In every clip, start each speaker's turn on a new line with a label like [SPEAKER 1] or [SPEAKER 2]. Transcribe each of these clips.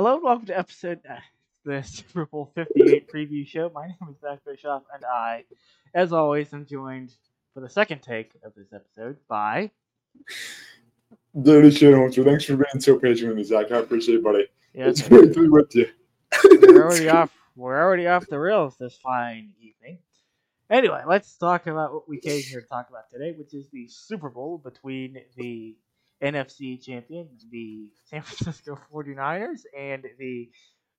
[SPEAKER 1] Hello and welcome to episode uh, the Super Bowl 58 preview show. My name is Zach Bischoff, and I, as always, am joined for the second take of this episode by.
[SPEAKER 2] Danny Shanahan, thanks for being so patient with me, Zach. I appreciate it, buddy.
[SPEAKER 1] Yeah,
[SPEAKER 2] It's great to be with you.
[SPEAKER 1] we're already off. We're already off the rails this fine evening. Anyway, let's talk about what we came here to talk about today, which is the Super Bowl between the NFC champion, the San Francisco 49ers, and the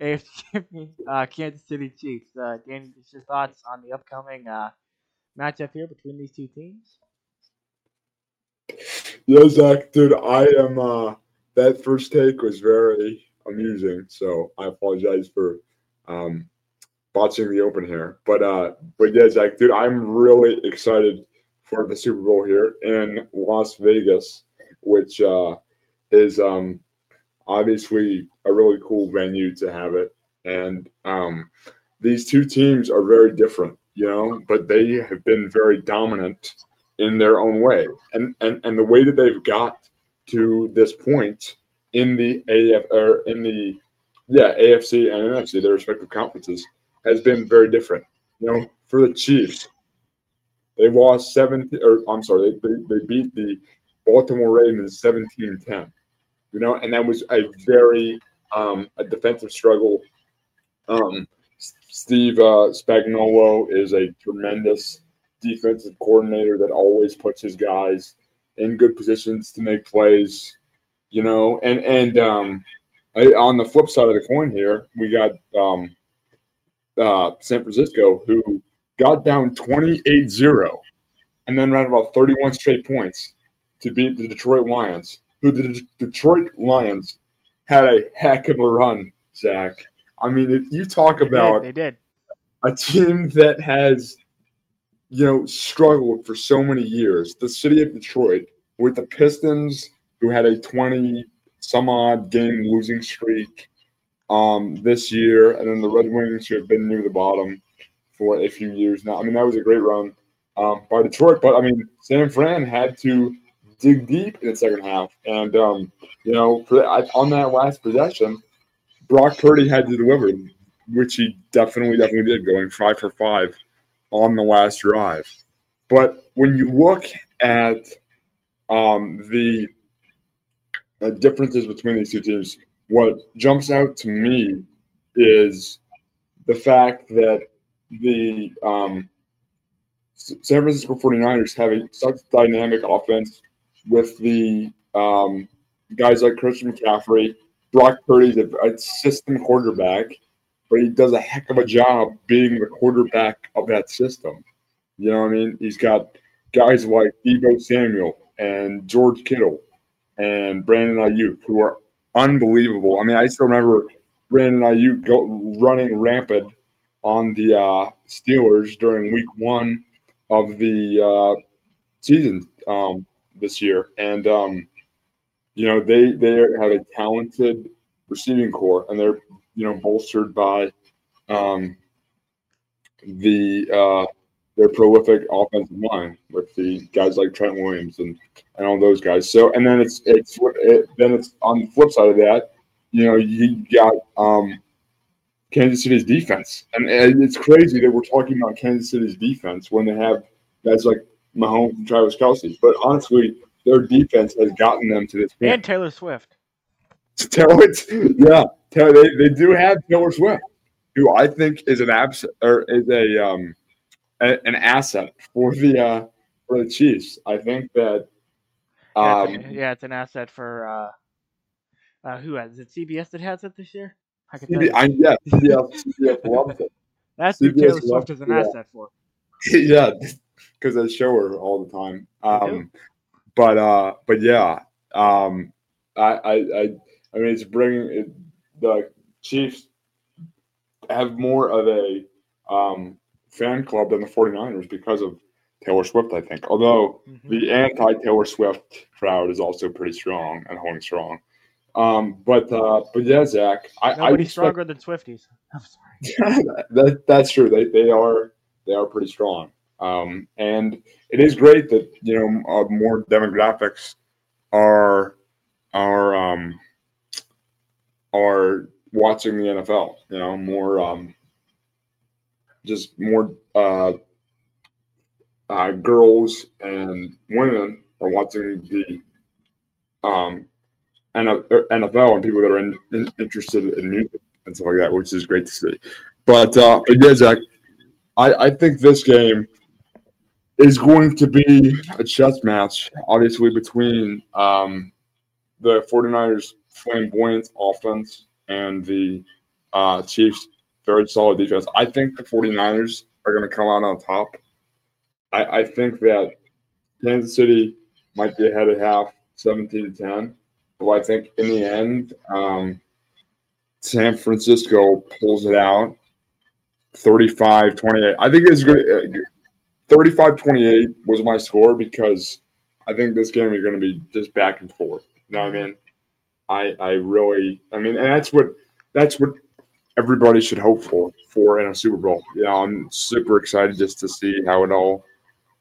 [SPEAKER 1] AFC champion, uh, Kansas City Chiefs. Uh, Danny, just your thoughts on the upcoming uh, matchup here between these two teams?
[SPEAKER 2] Yeah, Zach, dude, I am. uh That first take was very amusing, so I apologize for um botching the open here. But uh, but yeah, Zach, dude, I'm really excited for the Super Bowl here in Las Vegas, which uh is um obviously a really cool venue to have it, and um these two teams are very different, you know, but they have been very dominant in their own way. And and and the way that they've got to this point in the AF or in the yeah, AFC and NFC, their respective conferences, has been very different. You know, for the Chiefs, they lost 17 or I'm sorry, they, they, they beat the Baltimore Ravens 17-10. You know, and that was a very um, a defensive struggle. Um, Steve uh, Spagnuolo is a tremendous defensive coordinator that always puts his guys in good positions to make plays. You know, and and um, I, on the flip side of the coin here, we got um, uh, San Francisco who got down 28-0 and then ran about 31 straight points to beat the Detroit Lions, who the D- Detroit Lions had a heck of a run, Zach. I mean, if you talk
[SPEAKER 1] They did,
[SPEAKER 2] about
[SPEAKER 1] they did.
[SPEAKER 2] a team that has, you know, struggled for so many years. The city of Detroit, with the Pistons, who had a 20 some odd game losing streak um, this year, and then the Red Wings, who have been near the bottom for a few years now. I mean, that was a great run um, by Detroit, but I mean, San Fran had to dig deep in the second half. And, um, you know, for, I, on that last possession, Brock Purdy had to deliver which he definitely, definitely did, going five for five on the last drive. But when you look at um, the, the differences between these two teams, what jumps out to me is the fact that the um, San Francisco 49ers have a, such dynamic offense with the um, guys like Christian McCaffrey. Brock Purdy's a, a system quarterback but he does a heck of a job being the quarterback of that system. You know what I mean? He's got guys like Deebo Samuel and George Kittle and Brandon Aiyuk who are unbelievable. I mean, I still remember Brandon Aiyuk go, running rampant on the uh, Steelers during Week One of the uh, season um, this year, and um, you know they they have a talented receiving core, and they're you know bolstered by um, the uh, their prolific offensive line with the guys like Trent Williams and, and all those guys. So and then it's it's it, then it's on the flip side of that, you know, you got um, Kansas City's defense, and, and it's crazy that we're talking about Kansas City's defense when they have guys like Mahomes and Travis Kelce. But honestly, their defense has gotten them to this point.
[SPEAKER 1] And Taylor Swift.
[SPEAKER 2] It, yeah. Tell they, they do have Taylor Swift, who I think is an abs or is a um a, an asset for the uh for the Chiefs. I think that
[SPEAKER 1] Yeah,
[SPEAKER 2] um
[SPEAKER 1] it's, yeah, it's an asset for uh, uh, who has it? CBS that has it this year. I can tell
[SPEAKER 2] CB,
[SPEAKER 1] you.
[SPEAKER 2] I, yeah, CBS, CBS loves it.
[SPEAKER 1] That's who Taylor Swift is an
[SPEAKER 2] yeah.
[SPEAKER 1] asset for.
[SPEAKER 2] yeah, because I show her all the time. Um, but uh, but yeah, um, I I I, I mean, it's bringing it, the Chiefs have more of a um, fan club than the 49ers because of Taylor Swift, I think. Although
[SPEAKER 1] Mhm.
[SPEAKER 2] the anti Taylor Swift crowd is also pretty strong and holding strong. Um, but uh, but yeah, Zach, I,
[SPEAKER 1] Nobody's
[SPEAKER 2] respect-
[SPEAKER 1] stronger than Swifties. I'm sorry.
[SPEAKER 2] that, that's true. They, they are they are pretty strong. Um, and it is great that you know uh, more demographics are are um, are watching the NFL. You know, more um, just more uh, uh, girls and women are watching the um, NFL and people that are in, in, interested in music and stuff like that, which is great to see. But uh, yeah, Zach, I, I think this game is going to be a chess match, obviously, between um, the 49ers flamboyant offense and the uh, Chiefs very solid defense. I think the 49ers are going to come out on top. I, I think that Kansas City might be ahead of half, 17 to 10. But I think in the end, um, San Francisco pulls it out 35 28. I think it's good. 35 28 was my score because I think this game is going to be just back and forth. You know what I mean? I I really I mean, and that's what that's what everybody should hope for for in a Super Bowl. You know, I'm super excited just to see how it all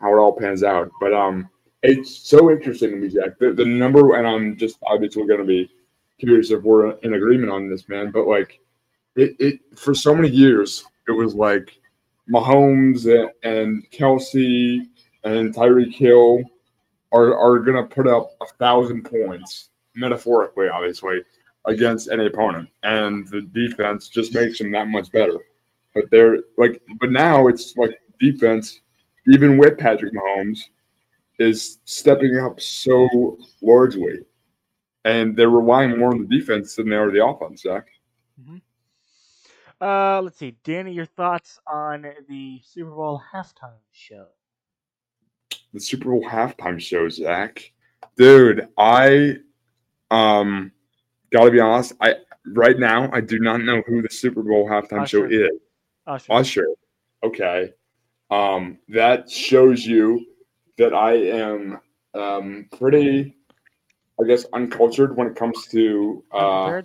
[SPEAKER 2] how it all pans out. But um, it's so interesting to me, Jack. The, the number, and I'm just obviously going to be curious if we're in agreement on this, man. But like, it, it for so many years, it was like Mahomes and, Kelce and Tyreek Hill are are going to put up a thousand points, metaphorically, obviously, against any opponent, and the defense just makes them that much better. But they're like, but now it's like defense, even with Patrick Mahomes, is stepping up so largely, and they're relying more on the defense than they are the offense. Zach.
[SPEAKER 1] Mm-hmm. Uh, let's see, Danny, your thoughts on the Super Bowl halftime show?
[SPEAKER 2] The Super Bowl halftime show, Zach. Dude, I um gotta be honest. I right now I do not know who the Super Bowl halftime Usher. show is. Usher. Usher. Okay. Um, that shows you that I am um, pretty, I guess, uncultured when it comes to uh,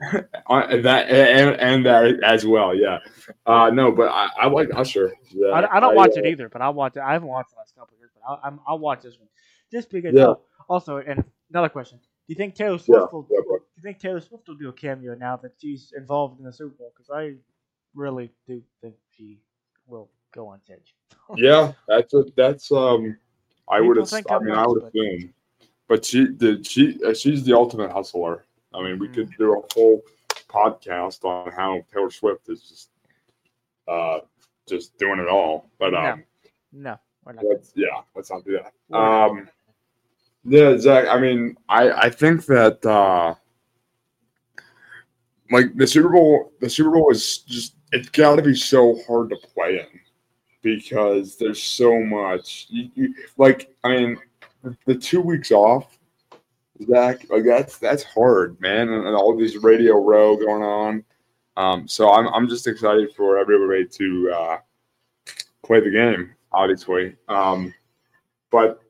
[SPEAKER 2] that and, and that as well. Yeah. Uh, no, but I, I like Usher.
[SPEAKER 1] Yeah, I, I, don't I, watch uh, it either, but I watch it. I haven't watched the last couple of years, but I'll, I'm, I'll watch this one just because. Yeah. Oh, also, and another question: Do you think Taylor Swift yeah, will? Yeah, do you think Taylor Swift will do a cameo now that she's involved in the Super Bowl? Because I really do think she will go on stage.
[SPEAKER 2] yeah, that's a, that's um. I would have. I mean, I would assume, but she did. She uh, she's the ultimate hustler. I mean, we mm-hmm. could do a whole podcast on how Taylor Swift is just uh just doing it all. But um,
[SPEAKER 1] no, no
[SPEAKER 2] let's, yeah, let's not do that. Um, yeah, Zach. I mean, I I think that uh like the Super Bowl, the Super Bowl is just it's got to be so hard to play in because there's so much. You, you, like, I mean, the two weeks off, Zach, like that's that's hard, man, and, and all these Radio Row going on. Um, so I'm I'm just excited for everybody to uh, play the game, obviously. Um, but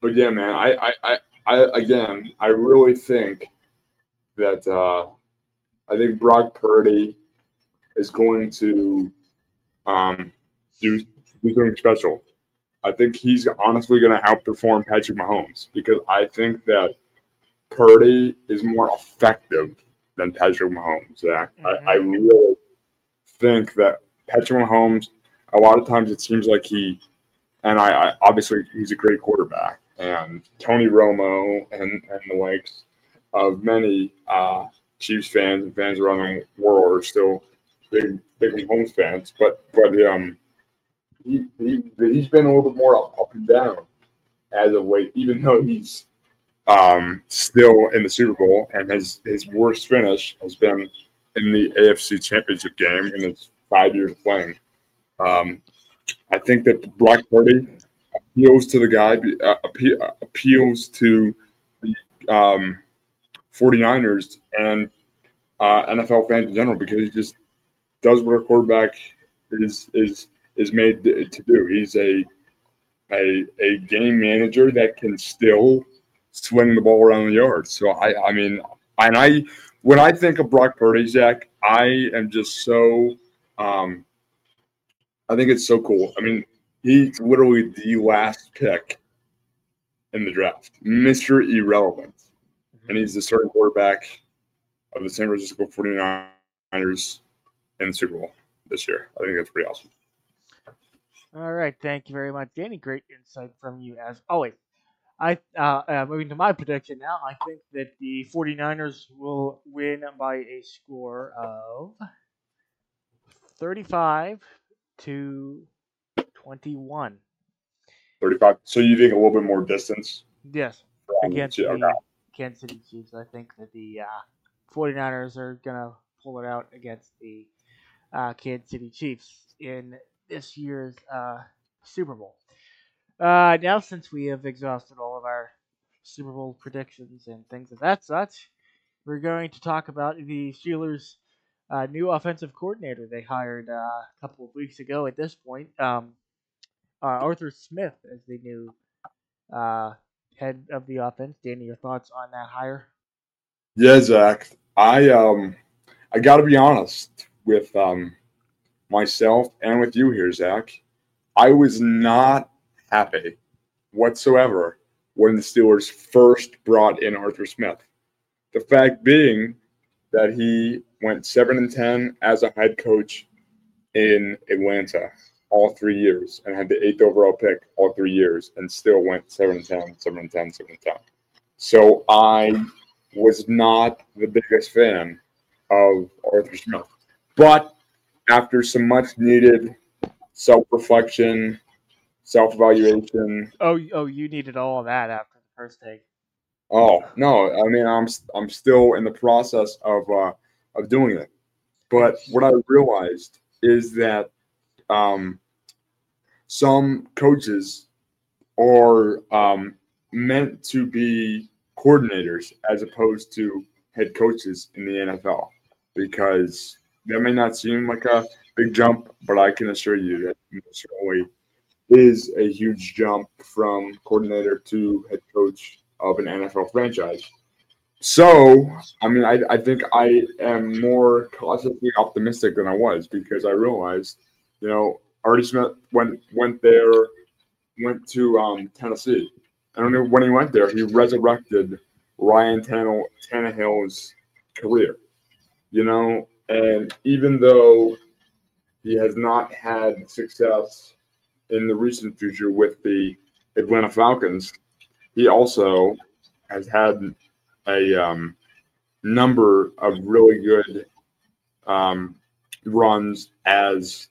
[SPEAKER 2] but yeah, man, I, I I I again, I really think that uh, I think Brock Purdy is going to um, do, do something special. I think he's honestly going to outperform Patrick Mahomes because I think that Purdy is more effective than Patrick Mahomes. Zach, mm-hmm. I, I really think that Patrick Mahomes. A lot of times it seems like he, and I, I obviously he's a great quarterback, and Tony Romo and and the likes of many uh, Chiefs fans and fans around the world are still big big Mahomes fans, but but um he, he he's been a little bit more up, and down as of late, even though he's um, still in the Super Bowl, and his his worst finish has been in the AFC Championship game in his five years playing. Um, I think that Brock Purdy appeals to the guy, uh, appeals to the um, 49ers and uh, NFL fans in general because he just does what a quarterback is is is made to do. He's a a a game manager that can still swing the ball around the yard. So I I mean and I when I think of Brock Purdy, Zach, I am just so um I think it's so cool. I mean, he's literally the last pick in the draft, Mr. Irrelevant. And he's the starting quarterback of the San Francisco 49ers in the Super Bowl this year. I think that's pretty awesome.
[SPEAKER 1] All right, thank you very much, Danny. Great insight from you as always. I uh, uh, moving to my prediction now. I think that the 49ers will win by a score of 35 to 21.
[SPEAKER 2] 35. So you think a little bit more distance?
[SPEAKER 1] Yes, against
[SPEAKER 2] okay.
[SPEAKER 1] the Kansas City Chiefs. I think that the uh, 49ers are going to pull it out against the uh, Kansas City Chiefs in this year's uh, Super Bowl. Uh, now, since we have exhausted all of our Super Bowl predictions and things of that such, we're going to talk about the Steelers' uh, new offensive coordinator they hired uh, a couple of weeks ago. At this point, um, uh, Arthur Smith as the new uh, head of the offense. Danny, your thoughts on that hire?
[SPEAKER 2] Yeah, Zach. I um I gotta be honest with um myself and with you here, Zach. I was not happy whatsoever when the Steelers first brought in Arthur Smith. The fact being that he went seven and ten as a head coach in Atlanta all three years and had the eighth overall pick all three years and still went seven and 10, 7 and 10, 7 and 10. So I was not the biggest fan of Arthur Smith. But after some much needed self reflection, self evaluation,
[SPEAKER 1] Oh, oh, you needed all of that after the first take.
[SPEAKER 2] oh no, I mean I'm I'm still in the process of uh, of doing it. But what I realized is that um, some coaches are um, meant to be coordinators as opposed to head coaches in the NFL because that may not seem like a big jump, but I can assure you that it certainly is a huge jump from coordinator to head coach of an NFL franchise. So, I mean, I, I think I am more cautiously optimistic than I was because I realized, you know, Artie Smith went went there, went to um, Tennessee. And when he went there, he resurrected Ryan Tannehill, Tannehill's career. You know, and even though he has not had success in the recent future with the Atlanta Falcons, he also has had a um, number of really good um, runs as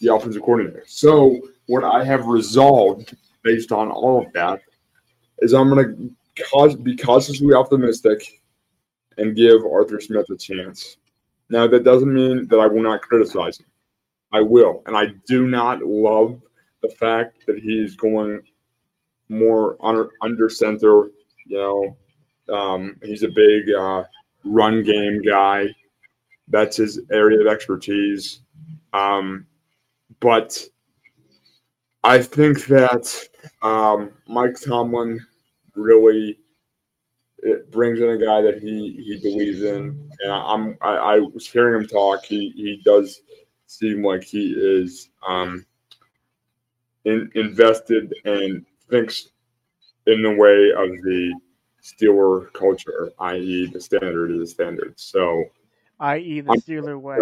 [SPEAKER 2] the offensive coordinator. So, what I have resolved based on all of that is I'm going to be cautiously optimistic and give Arthur Smith a chance. Now, that doesn't mean that I will not criticize him. I will. And I do not love the fact that he's going more under, under center. You know, um, he's a big uh, run game guy. That's his area of expertise. Um, but I think that um, Mike Tomlin really it brings in a guy that he he believes in, and I'm I, I was hearing him talk. He he does seem like he is um, in, invested and thinks in the way of the Steeler culture, i.e., the standard is the standard. So,
[SPEAKER 1] I.e., the
[SPEAKER 2] I'm-
[SPEAKER 1] Steeler way.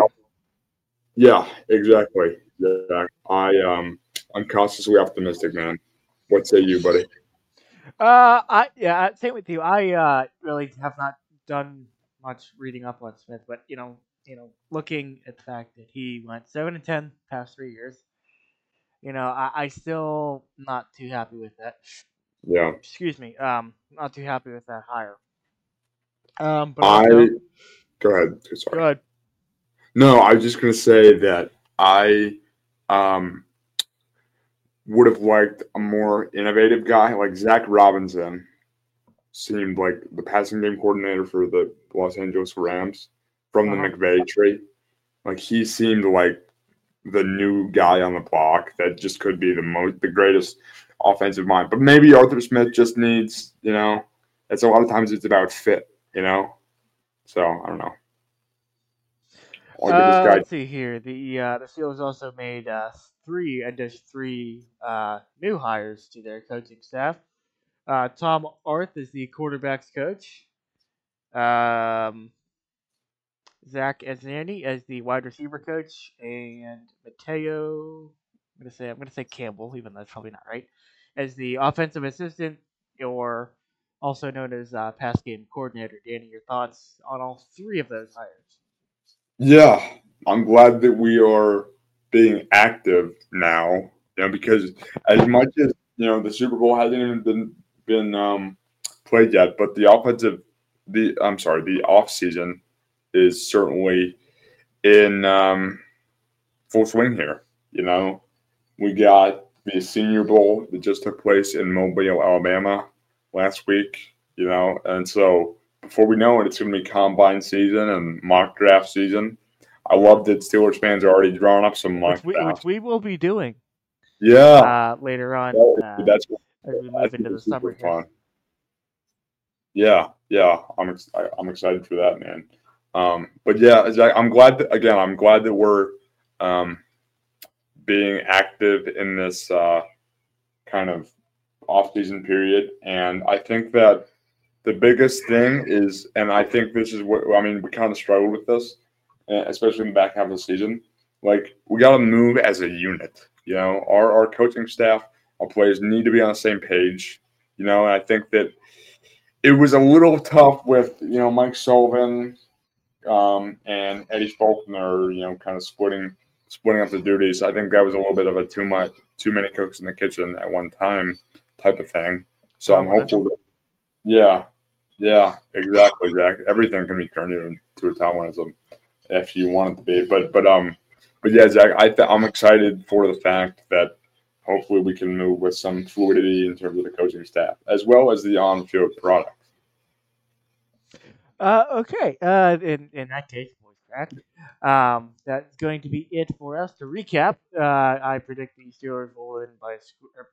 [SPEAKER 2] yeah, exactly. Yeah, I um, I'm cautiously optimistic, man. What say you, buddy?
[SPEAKER 1] Uh, I yeah, I- same with you. I uh really have not done much reading up on Smith, but you know, you know, looking at the fact that he went seven and ten past three years, you know, I, I still not too happy with that.
[SPEAKER 2] Yeah,
[SPEAKER 1] Excuse me, um, not too happy with that hire. Um, but
[SPEAKER 2] I
[SPEAKER 1] also,
[SPEAKER 2] go ahead. Sorry.
[SPEAKER 1] go ahead.
[SPEAKER 2] No, I was just gonna say that I um would have liked a more innovative guy like Zac Robinson. Seemed like the passing game coordinator for the Los Angeles Rams from the
[SPEAKER 1] Uh-huh.
[SPEAKER 2] McVay tree. Like he seemed like the new guy on the block that just could be the most the greatest offensive mind. But maybe Arthur Smith just needs, you know, it's a lot of times it's about fit, you know. So I don't know.
[SPEAKER 1] Uh,
[SPEAKER 2] this guy
[SPEAKER 1] let's see here. The uh, the Steelers also made uh, three addition three uh, new hires to their coaching staff. Uh, Tom Arth is the quarterbacks coach. Um, Zach Azzanni as the wide receiver coach, and Mateo. I'm gonna say I'm gonna say Campbell, even though that's probably not right, as the offensive assistant, or also known as uh, pass game coordinator. Danny, your thoughts on all three of those hires?
[SPEAKER 2] Yeah, I'm glad that we are being active now. You know, because as much as you know, the Super Bowl hasn't even been been um, played yet, but the offensive, the I'm sorry, the off season is certainly in um, full swing here. You know, we got the Senior Bowl that just took place in Mobile, Alabama last week. You know, and so before we know it, it's going to be combine season and mock draft season. I love that Steelers fans are already drawing up some
[SPEAKER 1] Which we, which we will be doing
[SPEAKER 2] Yeah,
[SPEAKER 1] uh, later on uh,
[SPEAKER 2] that's
[SPEAKER 1] as we move into the summer.
[SPEAKER 2] fun. Yeah, yeah, I'm ex- I, I'm excited for that, man. Um, but yeah, I'm glad that again, I'm glad that we're um, being active in this uh, kind of off-season period, and I think that the biggest thing is, and I think this is what I mean. We kind of struggled with this, especially in the back half of the season. Like we got to move as a unit. You know, our our coaching staff, our players need to be on the same page. You know, and I think that it was a little tough with you know Mike Sullivan um, and Eddie Faulkner. You know, kind of splitting splitting up the duties. I think that was a little bit of a too much, too many cooks in the kitchen at one time type of thing. So I'm hopeful. That, yeah, yeah, exactly, Jack. Everything can be turned into a Tomlinism if you want it to be. But but um, but yeah, Zach, I th- I'm excited for the fact that hopefully we can move with some fluidity in terms of the coaching staff as well as the on-field product.
[SPEAKER 1] Uh, okay. Uh, in in that case. Um, that's going to be it for us. To recap, uh, I predict the Steelers will win by er,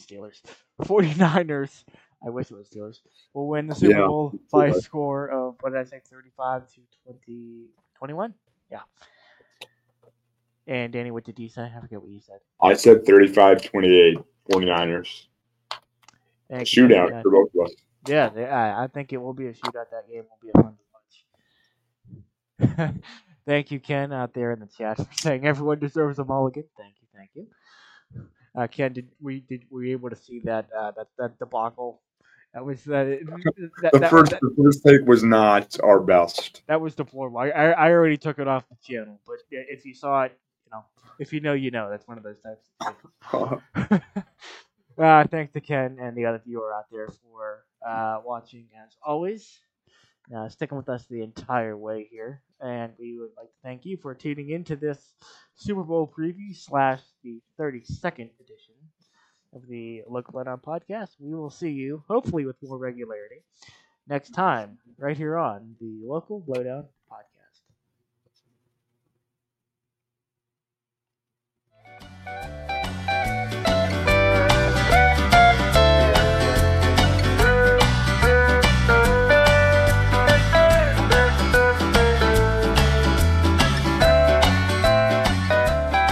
[SPEAKER 1] Steelers, 49ers. I wish it was Steelers. Will win the Super
[SPEAKER 2] Yeah,
[SPEAKER 1] Bowl by a score of what did I say, 35 to 20, 21? Yeah. And Danny, what did you say? I forget what you said.
[SPEAKER 2] I said 35-28 49ers.
[SPEAKER 1] Thank
[SPEAKER 2] Shootout
[SPEAKER 1] Danny.
[SPEAKER 2] for both of us.
[SPEAKER 1] Yeah, they- I, I think it will be a shootout. That game will be a fun watch. thank you, Ken, out there in the chat for saying everyone deserves a mulligan. Thank you, thank you. Uh, Ken, did we did were you able to see that uh, that that debacle? That was uh, that,
[SPEAKER 2] The
[SPEAKER 1] that,
[SPEAKER 2] first,
[SPEAKER 1] that,
[SPEAKER 2] the first take was not our best.
[SPEAKER 1] that was deplorable. I, I I already took it off the channel, but if you saw it, you know, if you know, you know. That's one of those types. Of things. uh, thanks to Ken and the other viewer out there for uh, watching as always. Uh, sticking with us the entire way here, and we would like to thank you for tuning into this Super Bowl preview slash the 32nd edition of the Local Lowdown podcast. We will see you hopefully with more regularity next time right here on the Local Lowdown podcast.